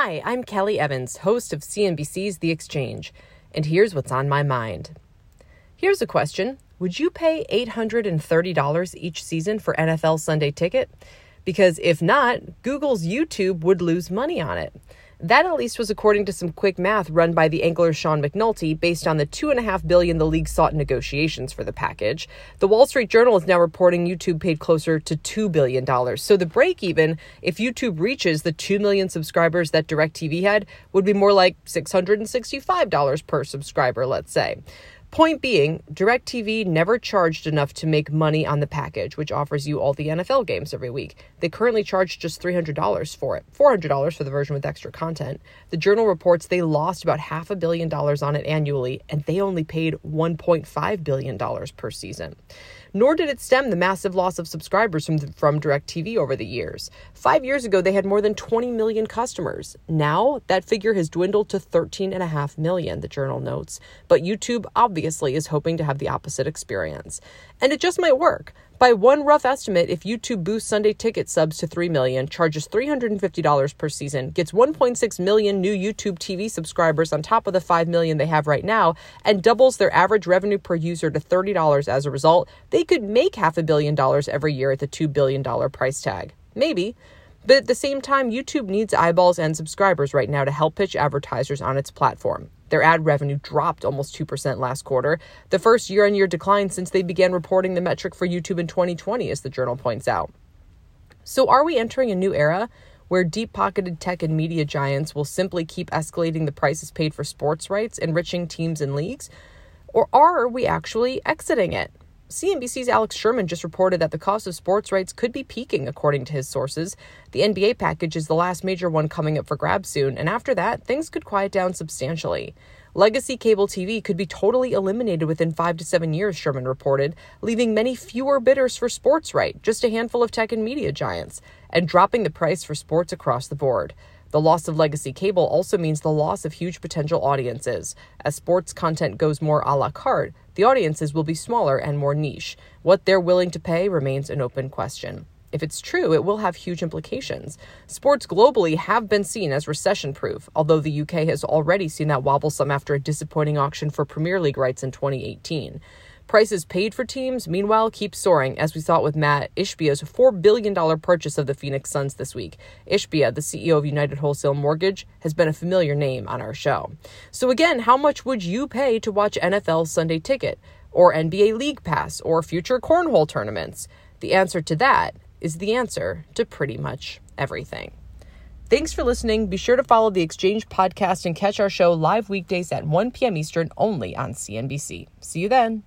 Hi, I'm Kelly Evans, host of CNBC's The Exchange, and here's what's on my mind. Here's a question Would you pay $830 each season for NFL Sunday Ticket? Because if not, Google's YouTube would lose money on it. That at least was according to some quick math run by the angler Sean McNulty based on the two and a half billion the league sought in negotiations for the package. The Wall Street Journal is now reporting YouTube paid closer to two billion dollars. So the break even, if YouTube reaches the two million subscribers that DirecTV had, would be more like six hundred and sixty-five dollars per subscriber, let's say. Point being, DirecTV never charged enough to make money on the package, which offers you all the NFL games every week. They currently charge just $300 for it, $400 for the version with extra content. The Journal reports they lost about half a billion dollars on it annually, and they only paid $1.5 billion per season nor did it stem the massive loss of subscribers from, from DirecTV over the years. Five years ago, they had more than 20 million customers. Now, that figure has dwindled to 13.5 million, the journal notes. But YouTube obviously is hoping to have the opposite experience. And it just might work. By one rough estimate, if YouTube boosts Sunday ticket subs to 3 million, charges $350 per season, gets 1.6 million new YouTube TV subscribers on top of the 5 million they have right now, and doubles their average revenue per user to $30 as a result, they could make half a billion dollars every year at the $2 billion price tag. Maybe. But at the same time, YouTube needs eyeballs and subscribers right now to help pitch advertisers on its platform. Their ad revenue dropped almost 2% last quarter, the first year on year decline since they began reporting the metric for YouTube in 2020, as the journal points out. So, are we entering a new era where deep pocketed tech and media giants will simply keep escalating the prices paid for sports rights, enriching teams and leagues? Or are we actually exiting it? CNBC's Alex Sherman just reported that the cost of sports rights could be peaking, according to his sources. The NBA package is the last major one coming up for grabs soon, and after that, things could quiet down substantially. Legacy cable TV could be totally eliminated within five to seven years, Sherman reported, leaving many fewer bidders for sports right, just a handful of tech and media giants, and dropping the price for sports across the board. The loss of legacy cable also means the loss of huge potential audiences. As sports content goes more a la carte, the audiences will be smaller and more niche. What they're willing to pay remains an open question. If it's true, it will have huge implications. Sports globally have been seen as recession proof, although the UK has already seen that wobble some after a disappointing auction for Premier League rights in 2018. Prices paid for teams, meanwhile, keep soaring, as we saw it with Matt Ishbia's $4 billion purchase of the Phoenix Suns this week. Ishbia, the CEO of United Wholesale Mortgage, has been a familiar name on our show. So, again, how much would you pay to watch NFL Sunday Ticket, or NBA League Pass, or future cornhole tournaments? The answer to that is the answer to pretty much everything. Thanks for listening. Be sure to follow the Exchange podcast and catch our show live weekdays at 1 p.m. Eastern only on CNBC. See you then.